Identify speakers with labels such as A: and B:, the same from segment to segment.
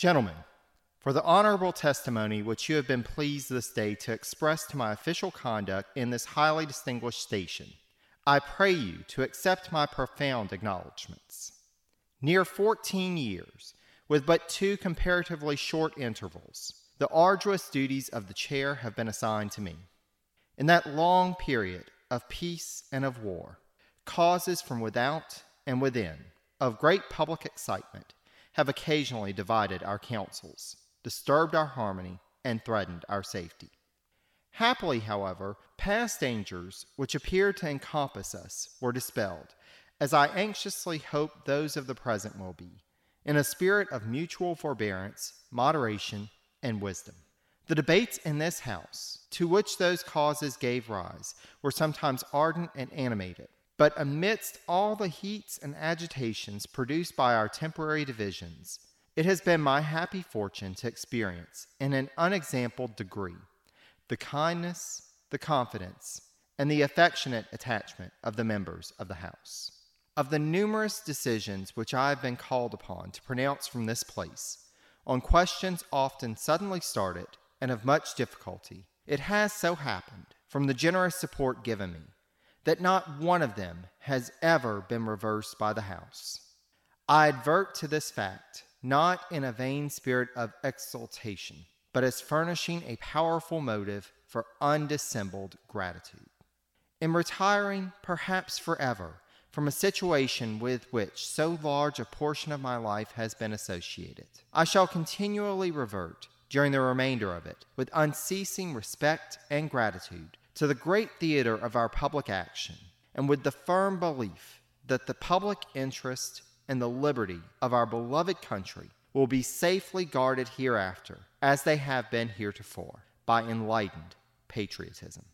A: Gentlemen, for the honorable testimony which you have been pleased this day to express to my official conduct in this highly distinguished station, I pray you to accept my profound acknowledgments. Near 14 years, with but two comparatively short intervals, the arduous duties of the chair have been assigned to me. In that long period of peace and of war, causes from without and within, of great public excitement, have occasionally divided our councils, disturbed our harmony, and threatened our safety. Happily, however, past dangers which appeared to encompass us were dispelled, as I anxiously hope those of the present will be, in a spirit of mutual forbearance, moderation, and wisdom. The debates in this House, to which those causes gave rise, were sometimes ardent and animated. But amidst all the heats and agitations produced by our temporary divisions, it has been my happy fortune to experience, in an unexampled degree, the kindness, the confidence, and the affectionate attachment of the members of the House. Of the numerous decisions which I have been called upon to pronounce from this place, on questions often suddenly started and of much difficulty, it has so happened, from the generous support given me, that not one of them has ever been reversed by the House. I advert to this fact not in a vain spirit of exultation, but as furnishing a powerful motive for undissembled gratitude. In retiring, perhaps forever, from a situation with which so large a portion of my life has been associated, I shall continually revert, during the remainder of it, with unceasing respect and gratitude to the great theater of our public action, and with the firm belief that the public interest and the liberty of our beloved country will be safely guarded hereafter, as they have been heretofore, by enlightened patriotism.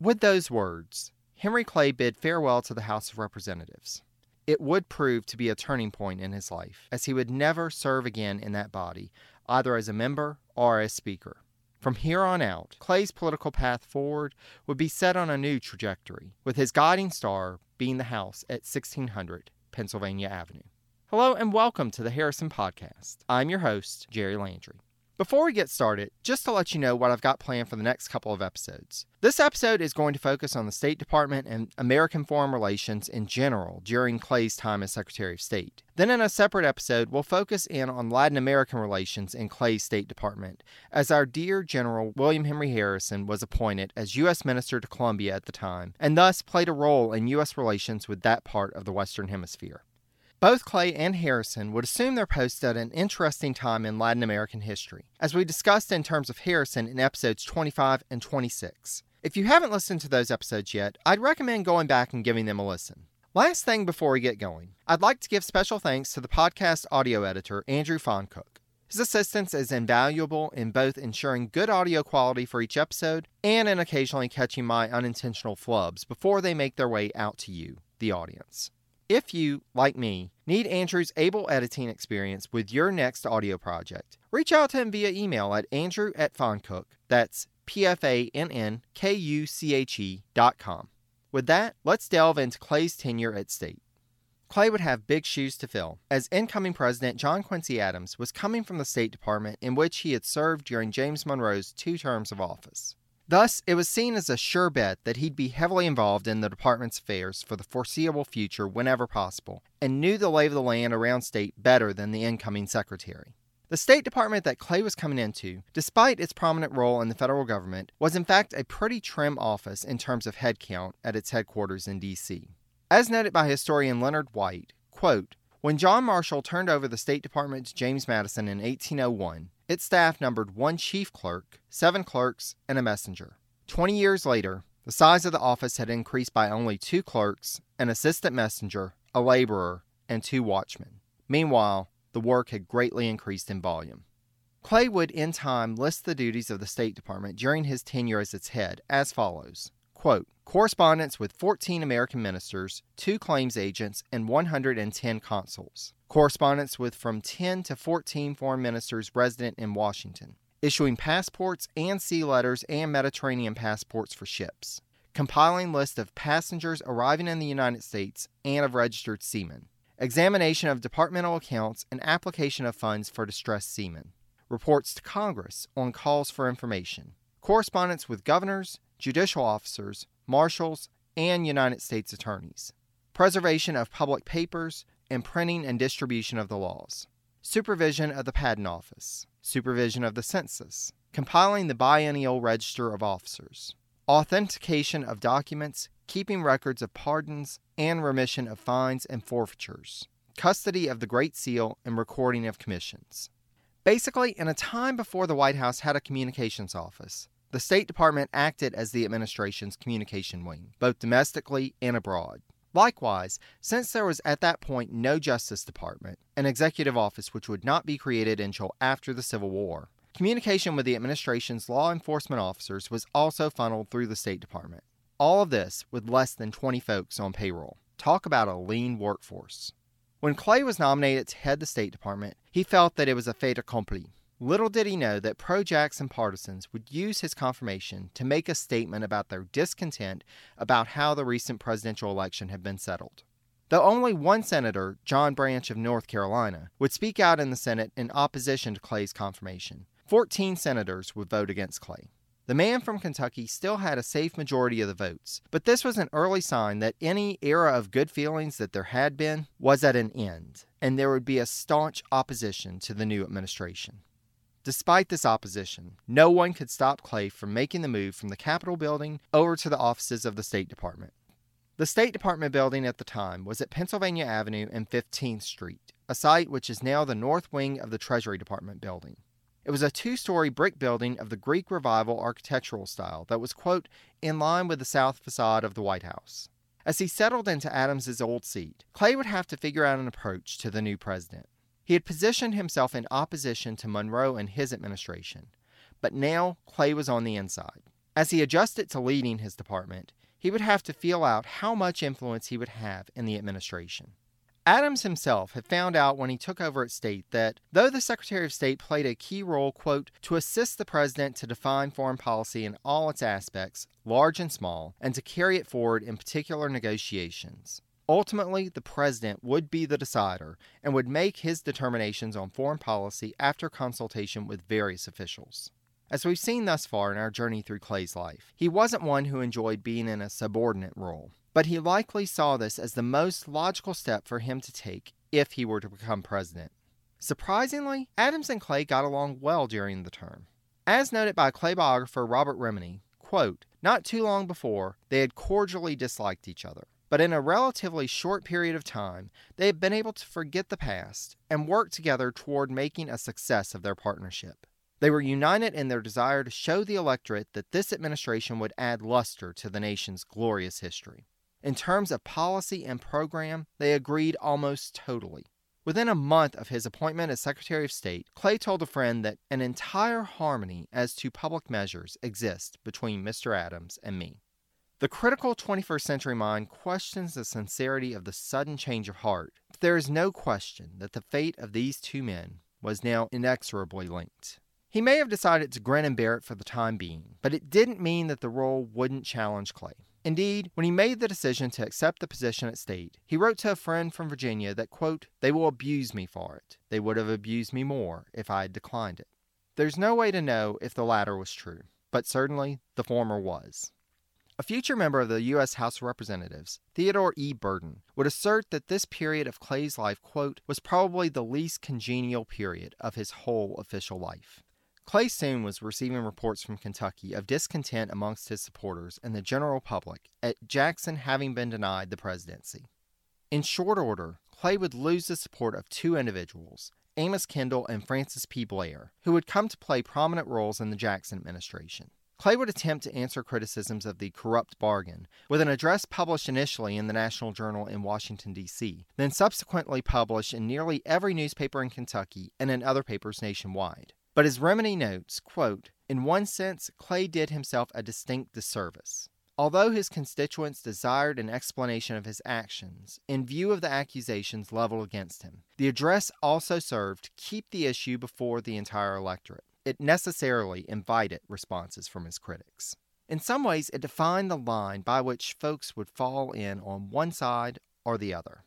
A: With those words, Henry Clay bid farewell to the House of Representatives. It would prove to be a turning point in his life, as he would never serve again in that body, either as a member or as Speaker. From here on out, Clay's political path forward would be set on a new trajectory, with his guiding star being the house at 1600 Pennsylvania Avenue. Hello and welcome to the Harrison Podcast. I'm your host, Jerry Landry. Before we get started, just to let you know what I've got planned for the next couple of episodes. This episode is going to focus on the State Department and American foreign relations in general during Clay's time as Secretary of State. Then, in a separate episode, we'll focus in on Latin American relations in Clay's State Department, as our dear General William Henry Harrison was appointed as U.S. Minister to Colombia at the time, and thus played a role in U.S. relations with that part of the Western Hemisphere. Both Clay and Harrison would assume their posts at an interesting time in Latin American history, as we discussed in terms of Harrison in episodes 25 and 26. If you haven't listened to those episodes yet, I'd recommend going back and giving them a listen. Last thing before we get going, I'd like to give special thanks to the podcast audio editor, Andrew Pfannkuche. His assistance is invaluable in both ensuring good audio quality for each episode and in occasionally catching my unintentional flubs before they make their way out to you, the audience. If you, like me, need Andrew's able editing experience with your next audio project, reach out to him via email at andrew at pfannkuche. That's P F A N N K U C H E dot com. With that, let's delve into Clay's tenure at State. Clay would have big shoes to fill, as incoming President John Quincy Adams was coming from the State Department in which he had served during James Monroe's two terms of office. Thus, it was seen as a sure bet that he'd be heavily involved in the department's affairs for the foreseeable future whenever possible, and knew the lay of the land around state better than the incoming secretary. The State Department that Clay was coming into, despite its prominent role in the federal government, was in fact a pretty trim office in terms of headcount at its headquarters in D.C. As noted by historian Leonard White, quote, when John Marshall turned over the State Department to James Madison in 1801, its staff numbered one chief clerk, seven clerks, and a messenger. Twenty years later, the size of the office had increased by only two clerks, an assistant messenger, a laborer, and two watchmen. Meanwhile, the work had greatly increased in volume. Clay would, in time, list the duties of the State Department during his tenure as its head as follows Quote, correspondence with 14 American ministers, two claims agents, and 110 consuls. Correspondence with from 10 to 14 foreign ministers resident in Washington. Issuing passports and sea letters and Mediterranean passports for ships. Compiling list of passengers arriving in the United States and of registered seamen. examination of departmental accounts, and application of funds for distressed seamen, reports to Congress on calls for information, correspondence with governors, judicial officers, marshals, and United States attorneys, preservation of public papers, and printing and distribution of the laws, supervision of the Patent Office, supervision of the census, compiling the biennial register of officers, authentication of documents, keeping records of pardons and remission of fines and forfeitures, custody of the Great Seal, and recording of commissions. Basically, in a time before the White House had a communications office, the State Department acted as the administration's communication wing, both domestically and abroad. Likewise, since there was at that point no Justice Department, an executive office which would not be created until after the Civil War, communication with the administration's law enforcement officers was also funneled through the State Department. All of this with less than 20 folks on payroll. Talk about a lean workforce. When Clay was nominated to head the State Department, he felt that it was a fait accompli. Little did he know that pro Jackson partisans would use his confirmation to make a statement about their discontent about how the recent presidential election had been settled. Though only one senator, John Branch of North Carolina, would speak out in the Senate in opposition to Clay's confirmation, 14 senators would vote against Clay. The man from Kentucky still had a safe majority of the votes, but this was an early sign that any era of good feelings that there had been was at an end, and there would be a staunch opposition to the new administration. Despite this opposition, no one could stop Clay from making the move from the Capitol building over to the offices of the State Department. The State Department building at the time was at Pennsylvania Avenue and 15th Street, a site which is now the north wing of the Treasury Department building. It was a two story brick building of the Greek Revival architectural style that was, quote, in line with the south facade of the White House. As he settled into Adams's old seat, Clay would have to figure out an approach to the new president. He had positioned himself in opposition to Monroe and his administration, but now Clay was on the inside. As he adjusted to leading his department, he would have to feel out how much influence he would have in the administration. Adams himself had found out when he took over at State that though the Secretary of State played a key role, quote, to assist the President to define foreign policy in all its aspects, large and small, and to carry it forward in particular negotiations, Ultimately, the president would be the decider and would make his determinations on foreign policy after consultation with various officials. As we've seen thus far in our journey through Clay's life, he wasn't one who enjoyed being in a subordinate role, but he likely saw this as the most logical step for him to take if he were to become president. Surprisingly, Adams and Clay got along well during the term. As noted by Clay biographer Robert Remini, quote, not too long before, they had cordially disliked each other. But in a relatively short period of time, they have been able to forget the past and work together toward making a success of their partnership. They were united in their desire to show the electorate that this administration would add luster to the nation's glorious history. In terms of policy and program, they agreed almost totally. Within a month of his appointment as Secretary of State, Clay told a friend that an entire harmony as to public measures exists between Mr. Adams and me. The critical 21st century mind questions the sincerity of the sudden change of heart, there is no question that the fate of these two men was now inexorably linked. He may have decided to grin and bear it for the time being, but it didn't mean that the role wouldn't challenge Clay. Indeed, when he made the decision to accept the position at state, he wrote to a friend from Virginia that, quote, they will abuse me for it. They would have abused me more if I had declined it. There's no way to know if the latter was true, but certainly the former was. A future member of the U.S. House of Representatives, Theodore E. Burton, would assert that this period of Clay's life, quote, was probably the least congenial period of his whole official life. Clay soon was receiving reports from Kentucky of discontent amongst his supporters and the general public at Jackson having been denied the presidency. In short order, Clay would lose the support of two individuals, Amos Kendall and Francis P. Blair, who would come to play prominent roles in the Jackson administration. Clay would attempt to answer criticisms of the corrupt bargain with an address published initially in the National Journal in Washington, D.C., then subsequently published in nearly every newspaper in Kentucky and in other papers nationwide. But as Remini notes, quote, in one sense, Clay did himself a distinct disservice. Although his constituents desired an explanation of his actions, in view of the accusations leveled against him, the address also served to keep the issue before the entire electorate it necessarily invited responses from his critics. In some ways, it defined the line by which folks would fall in on one side or the other.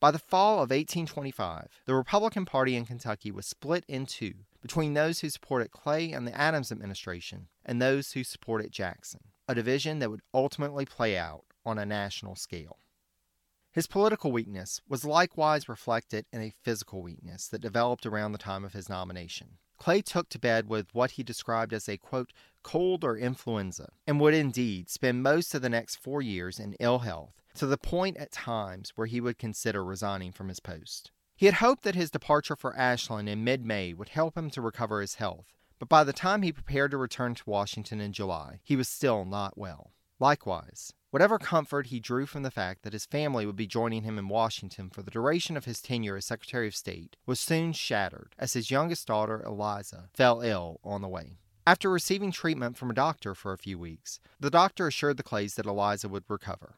A: By the fall of 1825, the Republican Party in Kentucky was split in two between those who supported Clay and the Adams administration and those who supported Jackson, a division that would ultimately play out on a national scale. His political weakness was likewise reflected in a physical weakness that developed around the time of his nomination. Clay took to bed with what he described as a quote, cold or influenza, and would indeed spend most of the next four years in ill health, to the point at times where he would consider resigning from his post. He had hoped that his departure for Ashland in mid May would help him to recover his health, but by the time he prepared to return to Washington in July, he was still not well. Likewise, whatever comfort he drew from the fact that his family would be joining him in Washington for the duration of his tenure as Secretary of State was soon shattered as his youngest daughter, Eliza, fell ill on the way. After receiving treatment from a doctor for a few weeks, the doctor assured the Clays that Eliza would recover.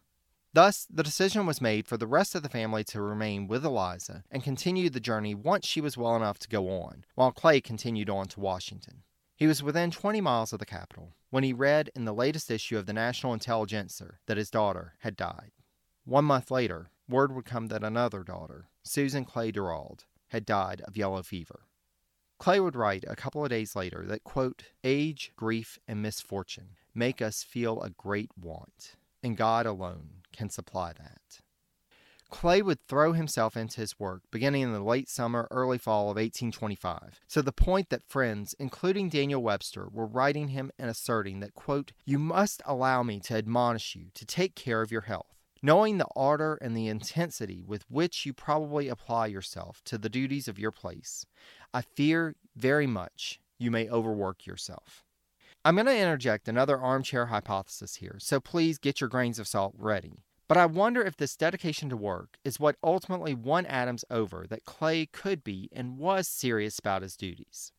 A: Thus, the decision was made for the rest of the family to remain with Eliza and continue the journey once she was well enough to go on, while Clay continued on to Washington. He was within 20 miles of the capital when he read in the latest issue of the National Intelligencer that his daughter had died. One month later, word would come that another daughter, Susan Clay Duralde, had died of yellow fever. Clay would write a couple of days later that, quote, age, grief, and misfortune make us feel a great want, and God alone can supply that. Clay would throw himself into his work beginning in the late summer, early fall of 1825, to the point that friends, including Daniel Webster, were writing him and asserting that, quote, You must allow me to admonish you to take care of your health. Knowing the ardor and the intensity with which you probably apply yourself to the duties of your place, I fear very much you may overwork yourself. I'm going to interject another armchair hypothesis here, so please get your grains of salt ready. But I wonder if this dedication to work is what ultimately won Adams over that Clay could be and was serious about his duties.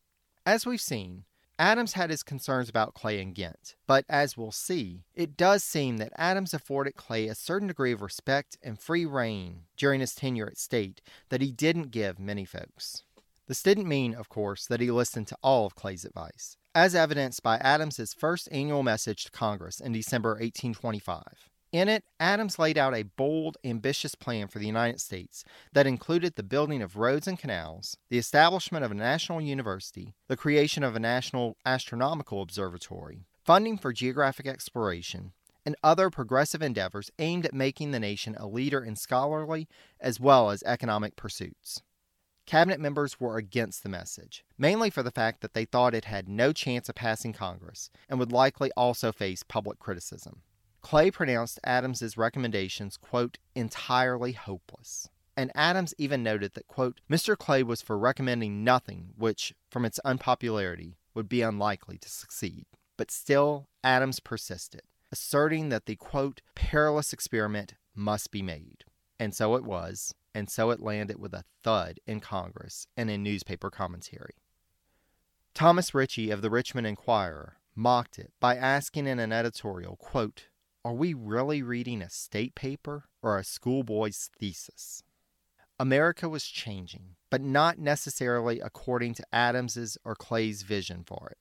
A: As we've seen, Adams had his concerns about Clay and Ghent, but as we'll see, it does seem that Adams afforded Clay a certain degree of respect and free rein during his tenure at State that he didn't give many folks. This didn't mean, of course, that he listened to all of Clay's advice, as evidenced by Adams's first annual message to Congress in December 1825. In it, Adams laid out a bold, ambitious plan for the United States that included the building of roads and canals, the establishment of a national university, the creation of a national astronomical observatory, funding for geographic exploration, and other progressive endeavors aimed at making the nation a leader in scholarly as well as economic pursuits. Cabinet members were against the message, mainly for the fact that they thought it had no chance of passing Congress and would likely also face public criticism. Clay pronounced Adams's recommendations, quote, entirely hopeless. And Adams even noted that, quote, Mr. Clay was for recommending nothing which, from its unpopularity, would be unlikely to succeed. But still, Adams persisted, asserting that the, quote, perilous experiment must be made. And so it was, and so it landed with a thud in Congress and in newspaper commentary. Thomas Ritchie of the Richmond Enquirer mocked it by asking in an editorial, quote, are we really reading a state paper or a schoolboy's thesis? America was changing, but not necessarily according to Adams's or Clay's vision for it.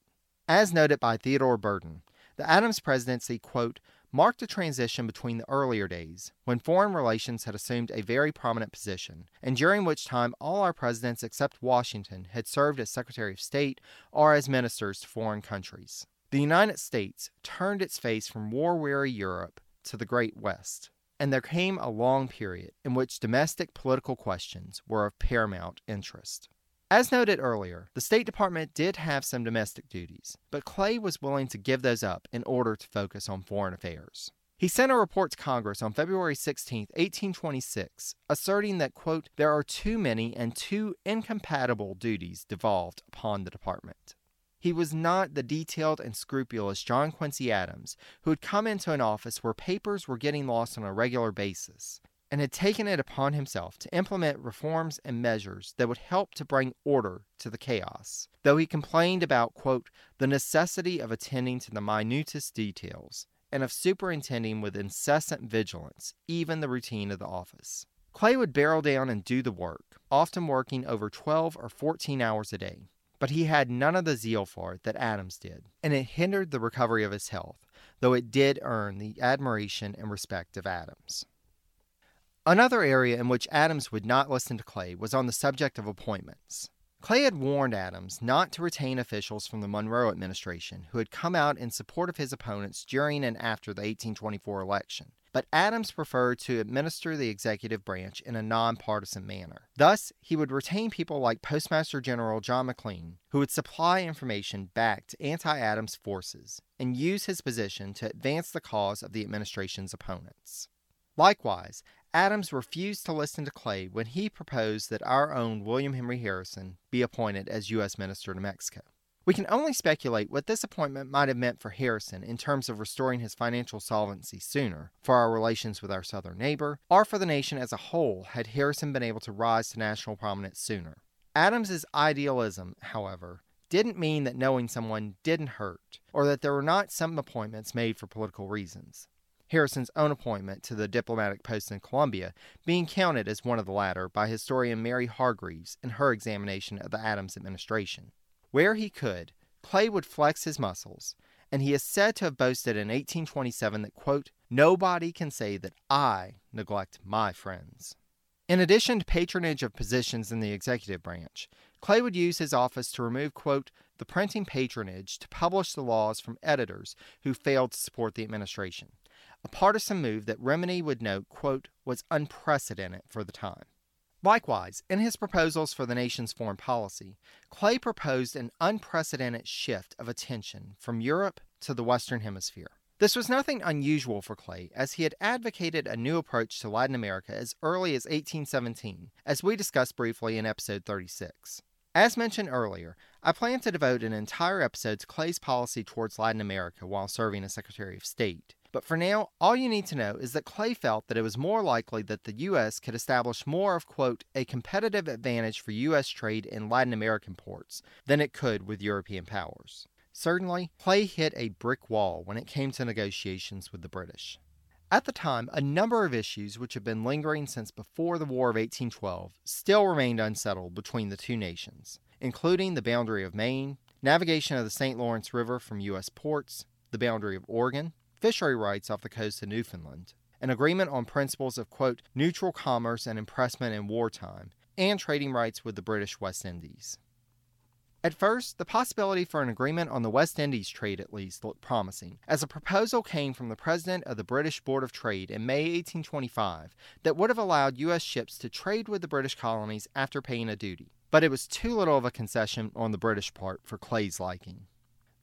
A: As noted by Theodore Burton, the Adams presidency, quote, marked a transition between the earlier days, when foreign relations had assumed a very prominent position, and during which time all our presidents except Washington had served as Secretary of State or as ministers to foreign countries. The United States turned its face from war weary Europe to the Great West, and there came a long period in which domestic political questions were of paramount interest. As noted earlier, the State Department did have some domestic duties, but Clay was willing to give those up in order to focus on foreign affairs. He sent a report to Congress on February 16, 1826, asserting that, quote, there are too many and too incompatible duties devolved upon the department. He was not the detailed and scrupulous John Quincy Adams, who had come into an office where papers were getting lost on a regular basis, and had taken it upon himself to implement reforms and measures that would help to bring order to the chaos, though he complained about, quote, the necessity of attending to the minutest details, and of superintending with incessant vigilance even the routine of the office. Clay would barrel down and do the work, often working over 12 or 14 hours a day but he had none of the zeal for it that Adams did, and it hindered the recovery of his health, though it did earn the admiration and respect of Adams. Another area in which Adams would not listen to Clay was on the subject of appointments. Clay had warned Adams not to retain officials from the Monroe administration who had come out in support of his opponents during and after the 1824 election, but Adams preferred to administer the executive branch in a nonpartisan manner. Thus, he would retain people like Postmaster General John McLean, who would supply information back to anti Adams forces and use his position to advance the cause of the administration's opponents. Likewise, Adams refused to listen to Clay when he proposed that our own William Henry Harrison be appointed as U.S. Minister to Mexico. We can only speculate what this appointment might have meant for Harrison in terms of restoring his financial solvency sooner, for our relations with our southern neighbor, or for the nation as a whole had Harrison been able to rise to national prominence sooner. Adams's idealism, however, didn't mean that knowing someone didn't hurt, or that there were not some appointments made for political reasons. Harrison's own appointment to the diplomatic post in Colombia being counted as one of the latter by historian Mary Hargreaves in her examination of the Adams administration. Where he could, Clay would flex his muscles, and he is said to have boasted in 1827 that, quote, nobody can say that I neglect my friends. In addition to patronage of positions in the executive branch, Clay would use his office to remove, quote, the printing patronage to publish the laws from editors who failed to support the administration a partisan move that Remini would note, quote, was unprecedented for the time. Likewise, in his proposals for the nation's foreign policy, Clay proposed an unprecedented shift of attention from Europe to the Western Hemisphere. This was nothing unusual for Clay, as he had advocated a new approach to Latin America as early as 1817, as we discussed briefly in episode 36. As mentioned earlier, I plan to devote an entire episode to Clay's policy towards Latin America while serving as Secretary of State. But for now, all you need to know is that Clay felt that it was more likely that the U.S. could establish more of, quote, a competitive advantage for U.S. trade in Latin American ports than it could with European powers. Certainly, Clay hit a brick wall when it came to negotiations with the British. At the time, a number of issues which had been lingering since before the War of 1812 still remained unsettled between the two nations, including the boundary of Maine, navigation of the St. Lawrence River from U.S. ports, the boundary of Oregon, fishery rights off the coast of Newfoundland, an agreement on principles of, quote, neutral commerce and impressment in wartime, and trading rights with the British West Indies. At first, the possibility for an agreement on the West Indies trade at least looked promising, as a proposal came from the president of the British Board of Trade in May 1825 that would have allowed U.S. ships to trade with the British colonies after paying a duty. But it was too little of a concession on the British part for Clay's liking.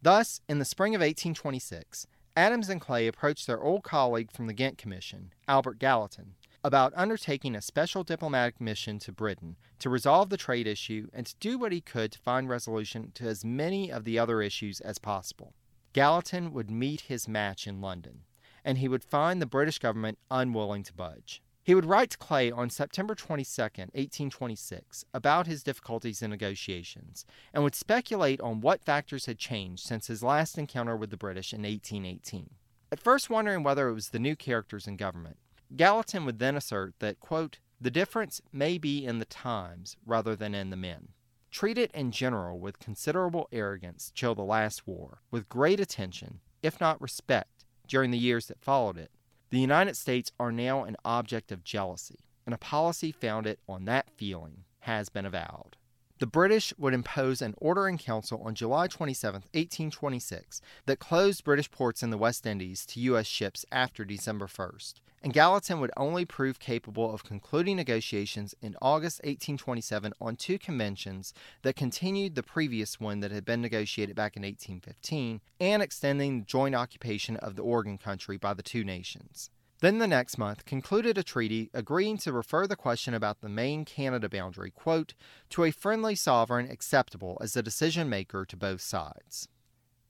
A: Thus, in the spring of 1826, Adams and Clay approached their old colleague from the Ghent Commission, Albert Gallatin, about undertaking a special diplomatic mission to Britain to resolve the trade issue and to do what he could to find resolution to as many of the other issues as possible. Gallatin would meet his match in London, and he would find the British government unwilling to budge. He would write to Clay on September 22, 1826, about his difficulties in negotiations, and would speculate on what factors had changed since his last encounter with the British in 1818. At first wondering whether it was the new characters in government, Gallatin would then assert that, quote, the difference may be in the times rather than in the men. Treated in general with considerable arrogance till the last war, with great attention, if not respect, during the years that followed it, the United States are now an object of jealousy, and a policy founded on that feeling has been avowed. The British would impose an order in council on July 27, 1826, that closed British ports in the West Indies to U.S. ships after December 1st, and Gallatin would only prove capable of concluding negotiations in August 1827 on two conventions that continued the previous one that had been negotiated back in 1815 and extending the joint occupation of the Oregon country by the two nations. Then the next month concluded a treaty agreeing to refer the question about the Maine Canada boundary, quote, to a friendly sovereign acceptable as the decision maker to both sides.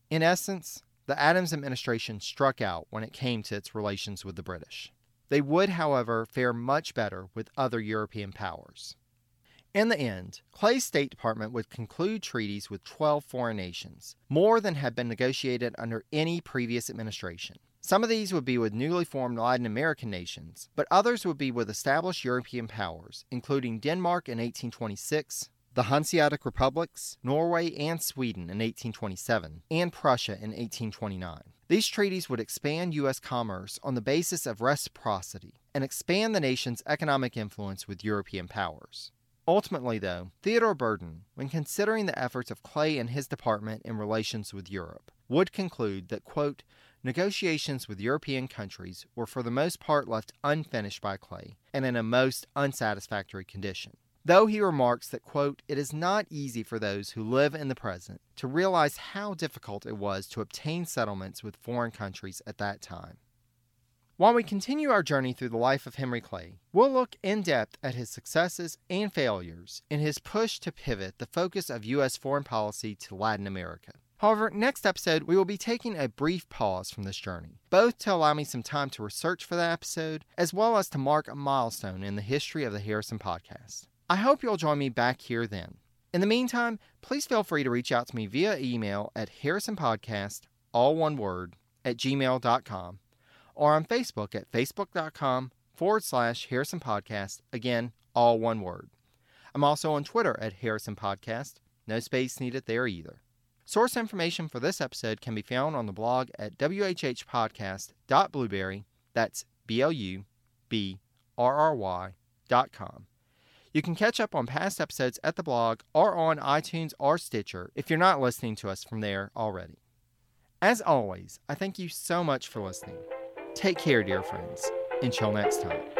A: In essence, the Adams administration struck out when it came to its relations with the British. They would, however, fare much better with other European powers. In the end, Clay's State Department would conclude treaties with 12 foreign nations, more than had been negotiated under any previous administration. Some of these would be with newly formed Latin American nations, but others would be with established European powers, including Denmark in 1826, the Hanseatic Republics, Norway, and Sweden in 1827, and Prussia in 1829. These treaties would expand U.S. commerce on the basis of reciprocity, and expand the nation's economic influence with European powers. Ultimately, though, Theodore Burton, when considering the efforts of Clay and his department in relations with Europe, would conclude that, quote, negotiations with European countries were for the most part left unfinished by Clay and in a most unsatisfactory condition. Though he remarks that, quote, it is not easy for those who live in the present to realize how difficult it was to obtain settlements with foreign countries at that time. While we continue our journey through the life of Henry Clay, we'll look in depth at his successes and failures in his push to pivot the focus of U.S. foreign policy to Latin America. However, next episode, we will be taking a brief pause from this journey, both to allow me some time to research for that episode, as well as to mark a milestone in the history of the Harrison podcast. I hope you'll join me back here then. In the meantime, please feel free to reach out to me via email at harrisonpodcast, all one word, at gmail.com or on Facebook at facebook.com forward slash Harrison Podcast. Again, all one word. I'm also on Twitter at Harrison Podcast. No space needed there either. Source information for this episode can be found on the blog at whhpodcast.blubrry, That's B L U B R R Y dot com. You can catch up on past episodes at the blog or on iTunes or Stitcher if you're not listening to us from there already. As always, I thank you so much for listening. Take care, dear friends. Until next time.